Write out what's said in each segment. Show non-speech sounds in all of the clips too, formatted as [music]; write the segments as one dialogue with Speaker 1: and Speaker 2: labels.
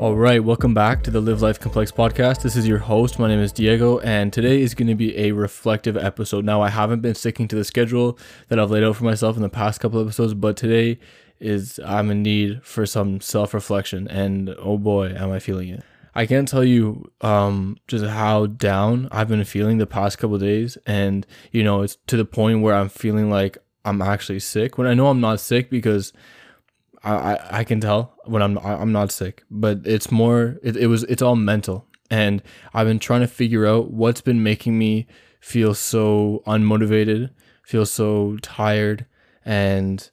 Speaker 1: All right, welcome back to the Live Life Complex podcast. This is your host. My name is Diego, and today is going to be a reflective episode. Now, I haven't been sticking to the schedule that I've laid out for myself in the past couple episodes, but today is I'm in need for some self reflection, and oh boy, am I feeling it. I can't tell you um, just how down I've been feeling the past couple days, and you know, it's to the point where I'm feeling like I'm actually sick when I know I'm not sick because I, I, I can tell when I'm I'm not sick, but it's more it, it was it's all mental, and I've been trying to figure out what's been making me feel so unmotivated, feel so tired, and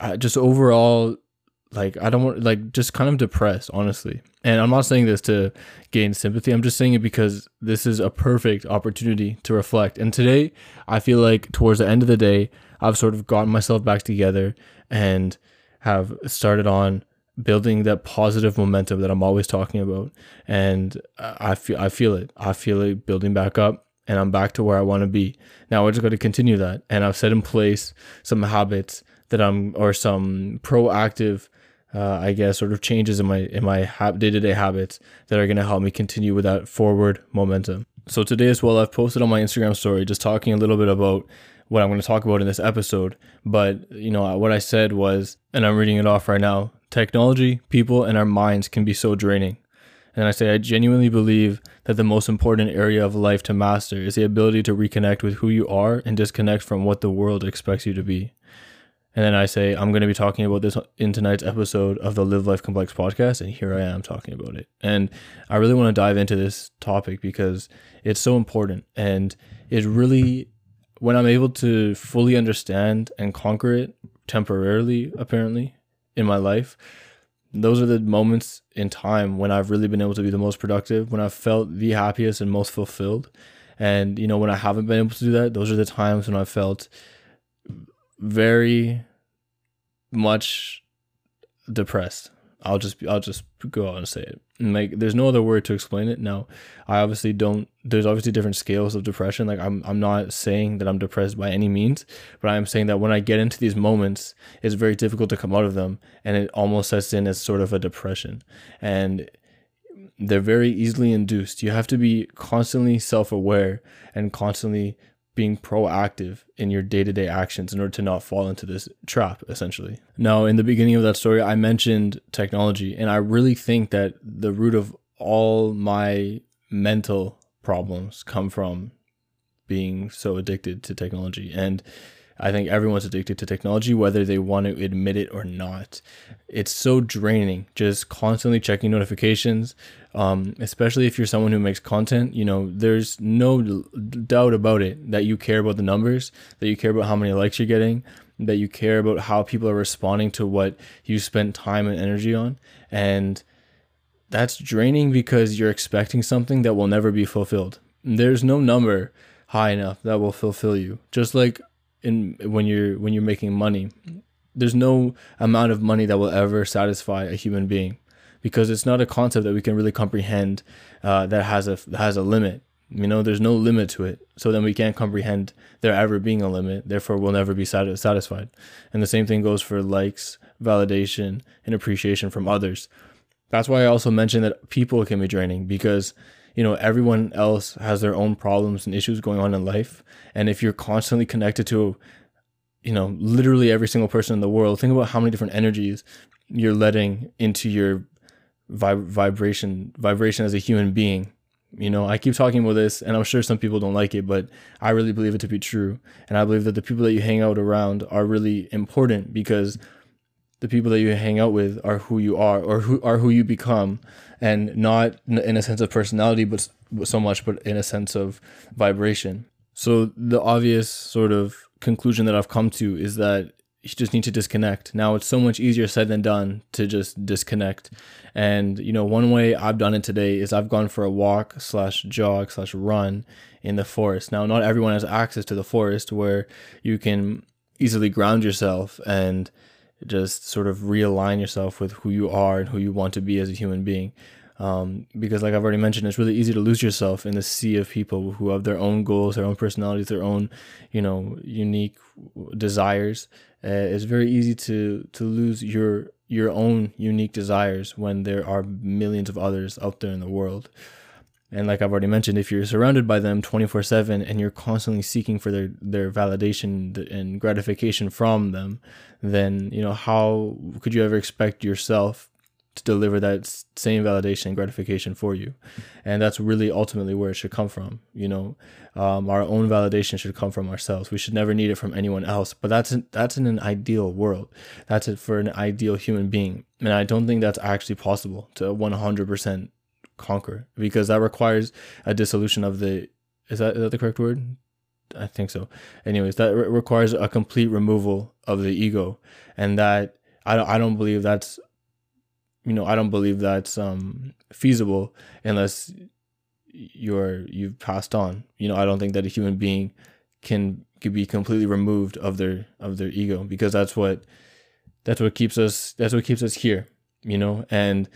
Speaker 1: I, just overall like I don't want like just kind of depressed, honestly. And I'm not saying this to gain sympathy. I'm just saying it because this is a perfect opportunity to reflect. And today, I feel like towards the end of the day, I've sort of gotten myself back together and have started on building that positive momentum that I'm always talking about. And I feel I feel it. I feel it building back up and I'm back to where I want to be. Now we're just going to continue that. And I've set in place some habits that I'm or some proactive uh, I guess sort of changes in my in my day to day habits that are going to help me continue with that forward momentum. So today as well, I've posted on my Instagram story just talking a little bit about what I'm going to talk about in this episode. But, you know, what I said was, and I'm reading it off right now technology, people, and our minds can be so draining. And I say, I genuinely believe that the most important area of life to master is the ability to reconnect with who you are and disconnect from what the world expects you to be. And then I say, I'm going to be talking about this in tonight's episode of the Live Life Complex podcast. And here I am talking about it. And I really want to dive into this topic because it's so important. And it really when I'm able to fully understand and conquer it temporarily, apparently, in my life, those are the moments in time when I've really been able to be the most productive, when I've felt the happiest and most fulfilled. And, you know, when I haven't been able to do that, those are the times when I felt very much depressed. I'll just I'll just go out and say it. Like there's no other word to explain it. Now, I obviously don't there's obviously different scales of depression. Like I'm I'm not saying that I'm depressed by any means, but I am saying that when I get into these moments, it's very difficult to come out of them and it almost sets in as sort of a depression. And they're very easily induced. You have to be constantly self-aware and constantly being proactive in your day-to-day actions in order to not fall into this trap essentially. Now in the beginning of that story i mentioned technology and i really think that the root of all my mental problems come from being so addicted to technology. And I think everyone's addicted to technology, whether they want to admit it or not. It's so draining, just constantly checking notifications, um, especially if you're someone who makes content. You know, there's no doubt about it that you care about the numbers, that you care about how many likes you're getting, that you care about how people are responding to what you spent time and energy on. And that's draining because you're expecting something that will never be fulfilled. There's no number high enough that will fulfill you. Just like in when you're when you're making money there's no amount of money that will ever satisfy a human being because it's not a concept that we can really comprehend uh, that has a has a limit. You know there's no limit to it. So then we can't comprehend there ever being a limit. Therefore we'll never be satisfied. And the same thing goes for likes validation and appreciation from others. That's why i also mentioned that people can be draining because you know everyone else has their own problems and issues going on in life. And if you're constantly connected to you know literally every single person in the world think about how many different energies you're letting into your vib- vibration vibration as a human being. You know i keep talking about this and i'm sure some people don't like it but i really believe it to be true. And i believe that the people that you hang out around are really important because the people that you hang out with are who you are or who are who you become. And not in a sense of personality but so much but in a sense of vibration. So the obvious sort of conclusion that i've come to is that you just need to disconnect. Now it's so much easier said than done to just disconnect. And you know one way i've done it today is i've gone for a walk slash jog slash run in the forest. Now not everyone has access to the forest where you can easily ground yourself and just sort of realign yourself with who you are and who you want to be as a human being. Um, because, like I've already mentioned, it's really easy to lose yourself in the sea of people who have their own goals, their own personalities, their own, you know, unique desires, uh, it's very easy to to lose your your own unique desires when there are millions of others out there in the world. And like I've already mentioned, if you're surrounded by them 24 7 and you're constantly seeking for their, their validation and gratification from them, then, you know, how could you ever expect yourself to deliver that same validation and gratification for you? And that's really ultimately where it should come from. You know, um, our own validation should come from ourselves. We should never need it from anyone else. But that's in, that's in an ideal world. That's it for an ideal human being. And I don't think that's actually possible to 100% conquer because that requires a dissolution of the is that, is that the correct word? I think so. Anyways that re- requires a complete removal of the ego and that i don't i don't believe that's you know i don't believe that's um feasible unless you're you've passed on. You know i don't think that a human being can can be completely removed of their of their ego because that's what that's what keeps us that's what keeps us here you know? And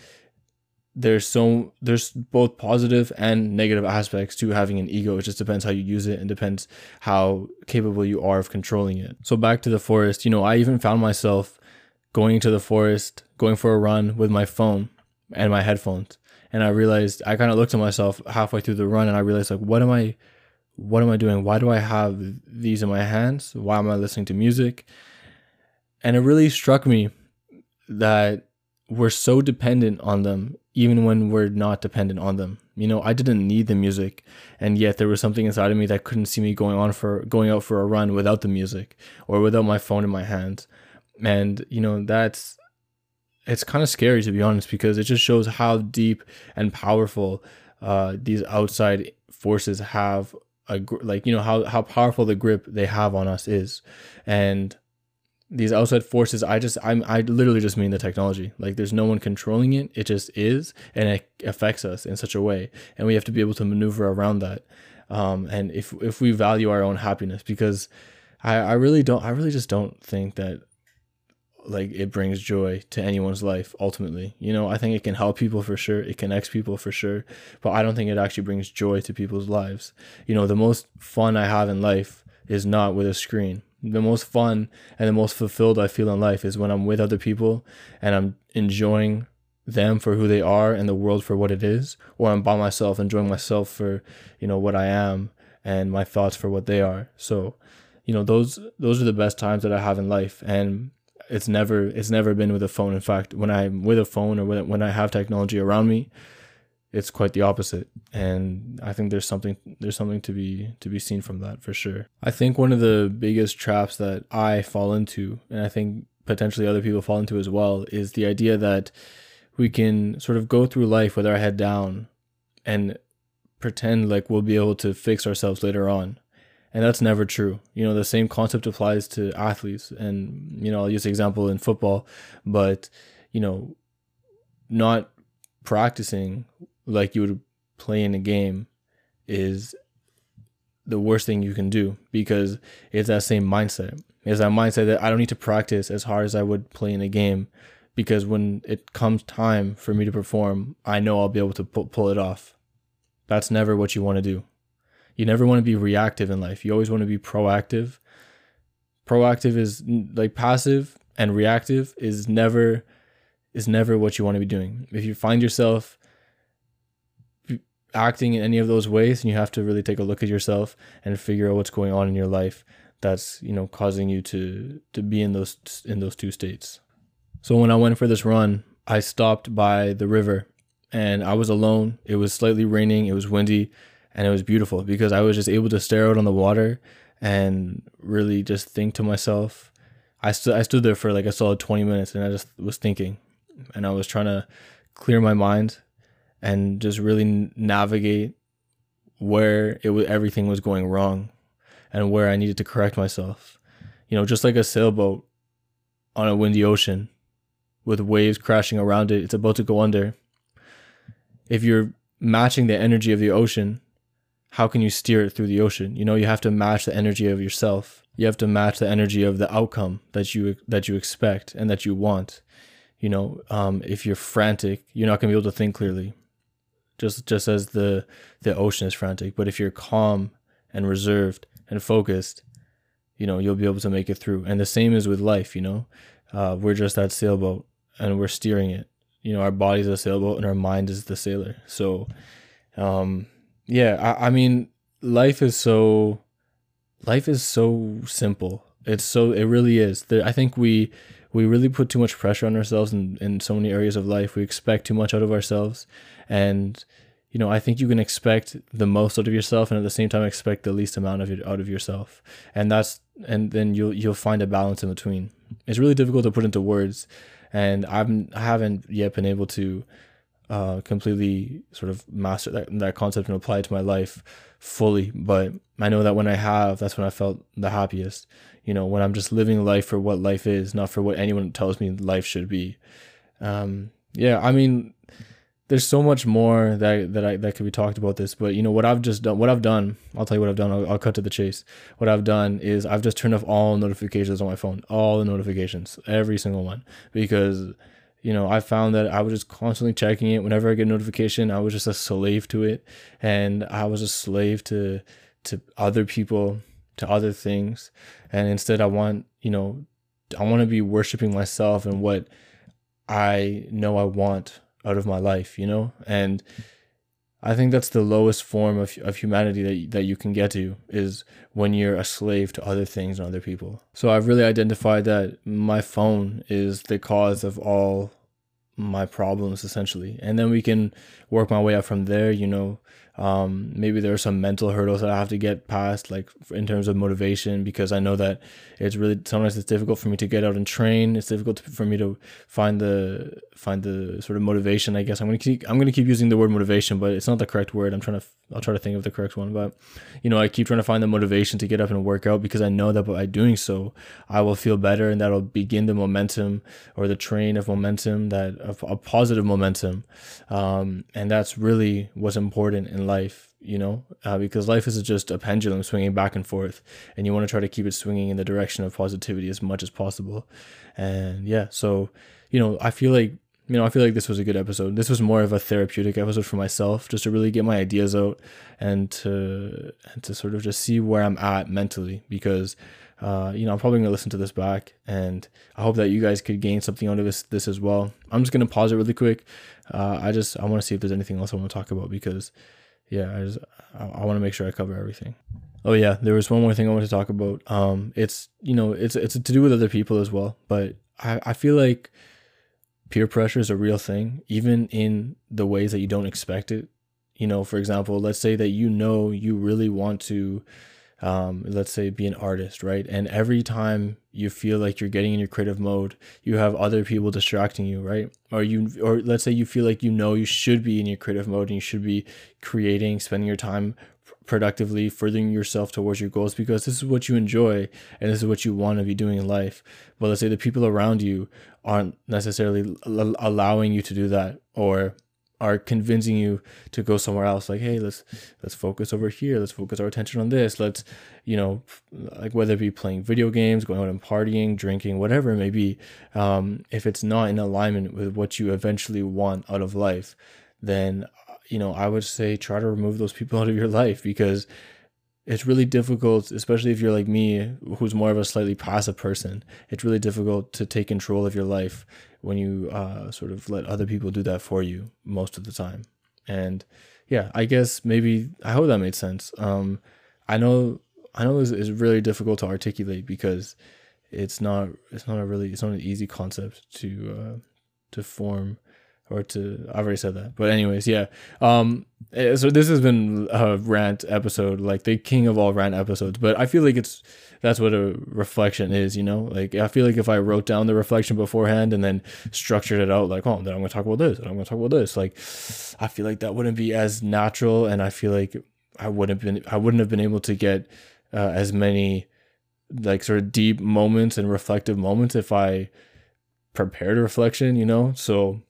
Speaker 1: there's so there's both positive and negative aspects to having an ego. It just depends how you use it and depends how capable you are of controlling it. So back to the forest, you know, I even found myself going into the forest, going for a run with my phone and my headphones. And I realized I kind of looked at myself halfway through the run and I realized like what am I what am I doing? Why do I have these in my hands? Why am I listening to music? And it really struck me that we're so dependent on them even when we're not dependent on them. You know, I didn't need the music, and yet there was something inside of me that couldn't see me going on for going out for a run without the music or without my phone in my hands. And you know, that's it's kind of scary to be honest because it just shows how deep and powerful uh, these outside forces have a like you know how how powerful the grip they have on us is, and these outside forces i just i'm i literally just mean the technology. Like there's no one controlling it. It just is and it affects us in such a way. And we have to be able to maneuver around that. Um, and if if we value our own happiness because i i really don't i really just don't think that like it brings joy to anyone's life ultimately. You know i think it can help people for sure. It connects people for sure. But i don't think it actually brings joy to people's lives. You know the most fun i have in life is not with a screen the most fun and the most fulfilled I feel in life is when I'm with other people and I'm enjoying them for who they are and the world for what it is, or I'm by myself enjoying myself for, you know, what I am and my thoughts for what they are. So, you know, those those are the best times that I have in life and it's never it's never been with a phone. In fact, when I'm with a phone or when, when I have technology around me, it's quite the opposite. And i think there's something there's something to be to be seen from that for sure. I think one of the biggest traps that i fall into and i think potentially other people fall into as well is the idea that we can sort of go through life with our head down and pretend like we'll be able to fix ourselves later on. And that's never true. You know the same concept applies to athletes and you know i'll use the example in football but you know not practicing like you would play in a game is the worst thing you can do because it's that same mindset. It's that mindset that I don't need to practice as hard as I would play in a game because when it comes time for me to perform, I know I'll be able to pull, it off. That's never what you want to do. You never want to be reactive in life. You always want to be proactive. Proactive is like passive and reactive is never is never what you want to be doing. If you find yourself acting in any of those ways and you have to really take a look at yourself and figure out what's going on in your life that's you know causing you to to be in those in those two states. So when i went for this run i stopped by the river and i was alone. It was slightly raining it was windy and it was beautiful because i was just able to stare out on the water and really just think to myself. I stood i stood there for like a solid 20 minutes and i just was thinking and i was trying to clear my mind and just really navigate where it was everything was going wrong and where I needed to correct myself. You know, just like a sailboat on a windy ocean with waves crashing around it, it's about to go under. If you're matching the energy of the ocean, how can you steer it through the ocean? You know, you have to match the energy of yourself. You have to match the energy of the outcome that you that you expect and that you want. You know, um, if you're frantic, you're not gonna be able to think clearly just just as the the ocean is frantic. But if you're calm and reserved and focused, you know, you'll be able to make it through. And the same is with life, you know. Uh, we're just that sailboat and we're steering it. You know, our body's a sailboat and our mind is the sailor. So, um, yeah, I, I mean, life is so, life is so simple. It's so, it really is. There, I think we, we really put too much pressure on ourselves in, in so many areas of life. We expect too much out of ourselves. And, you know, I think you can expect the most out of yourself and at the same time expect the least amount of it out of yourself. And that's and then you'll you'll find a balance in between. It's really difficult to put into words, and I'm I haven't yet been able to uh, completely sort of master that that concept and apply it to my life fully. But I know that when I have, that's when I felt the happiest. You know, when I'm just living life for what life is, not for what anyone tells me life should be. Um, yeah, I mean, there's so much more that that I that could be talked about this, but you know what I've just done. What I've done, I'll tell you what I've done. I'll, I'll, cut to the chase. What I've done is I've just turned off all notifications on my phone, all the notifications, every single one, because you know I found that I was just constantly checking it. Whenever I get notification, I was just a slave to it, and I was a slave to to other people, to other things, and instead I want you know I want to be worshiping myself and what I know I want out of my life, you know? And I think that's the lowest form of, of humanity that, that you can get to is when you're a slave to other things and other people. So I've really identified that my phone is the cause of all my problems essentially. And then we can work my way up from there, you know, um, maybe there are some mental hurdles that I have to get past, like in terms of motivation, because I know that it's really sometimes it's difficult for me to get out and train. It's difficult for me to find the find the sort of motivation. I guess I'm gonna keep I'm gonna keep using the word motivation, but it's not the correct word. I'm trying to I'll try to think of the correct one. But you know, I keep trying to find the motivation to get up and work out because I know that by doing so, I will feel better, and that'll begin the momentum or the train of momentum that of a positive momentum, um, and that's really what's important in life, you know, uh, because life is just a pendulum swinging back and forth, and you want to try to keep it swinging in the direction of positivity as much as possible. And yeah, so, you know, I feel like, you know, I feel like this was a good episode. This was more of a therapeutic episode for myself, just to really get my ideas out and to and to sort of just see where I'm at mentally, because uh, you know, I'm probably gonna listen to this back, and I hope that you guys could gain something out of this this as well. I'm just gonna pause it really quick. Uh, I just I want to see if there's anything else I want to talk about because yeah, I just I, I want to make sure I cover everything. Oh yeah, there was one more thing I want to talk about. Um, it's you know it's it's to do with other people as well, but I I feel like peer pressure is a real thing, even in the ways that you don't expect it. You know, for example, let's say that you know you really want to um, let's say be an artist, right? And every time you feel like you're getting in your creative mode, you have other people distracting you, right? Or you, or let's say you feel like you know you should be in your creative mode and you should be creating, spending your time productively, furthering yourself towards your goals because this is what you enjoy and this is what you want to be doing in life. But let's say the people around you aren't necessarily allowing you to do that or are convincing you to go somewhere else like hey let's let's focus over here let's focus our attention on this let's you know like whether it be playing video games going out and partying drinking whatever it may be um, if it's not in alignment with what you eventually want out of life then you know i would say try to remove those people [laughs] out of your life because it's really difficult, especially if you're like me, who's more of a slightly passive person. It's really difficult to take control of your life when you uh, sort of let other people do that for you most of the time. And yeah, I guess maybe I hope that made sense. Um, I know I know it's, it's really difficult to articulate because it's not it's not a really it's not an easy concept to uh, to form or to I've already said that. But anyways, yeah. Um eh, so this has been a rant episode, like the king of all rant episodes, but I feel like it's that's what a reflection is, you know? Like I feel like if I wrote down the reflection beforehand and then structured it out like, oh, then I'm going to talk about this, and I'm going to talk about this, like I feel like that wouldn't be as natural and I feel like I wouldn't been I wouldn't have been able to get uh, as many like sort of deep moments and reflective moments if I prepared a reflection, you know? So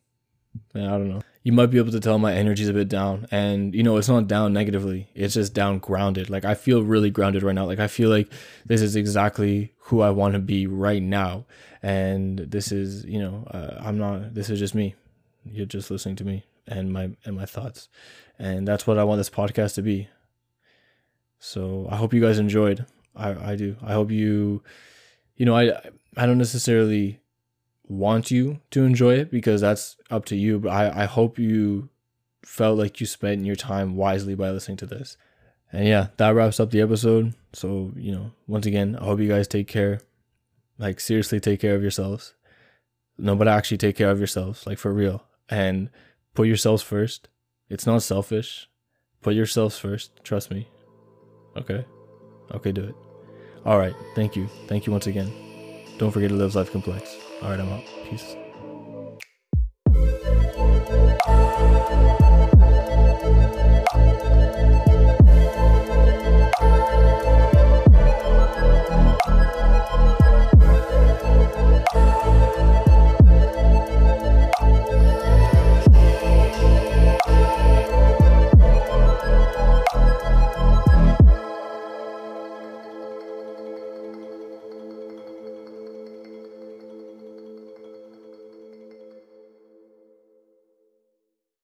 Speaker 1: I don't know. You might be able to tell my energy's a bit down, and you know it's not down negatively. It's just down grounded. Like I feel really grounded right now. Like I feel like this is exactly who I want to be right now, and this is you know uh, I'm not. This is just me. You're just listening to me and my and my thoughts, and that's what I want this podcast to be. So I hope you guys enjoyed. I I do. I hope you, you know, I I don't necessarily want you to enjoy it because that's up to you. But I I hope you felt like you spent your time wisely by listening to this. And yeah, that wraps up the episode. So, you know, once again, I hope you guys take care. Like, seriously, take care of yourselves. No, but actually take care of yourselves, like for real. And put yourselves first. It's not selfish. Put yourselves first. Trust me. Okay. Okay, do it. All right. Thank you. Thank you once again. Don't forget to live life complex. All right, I'm out. Peace.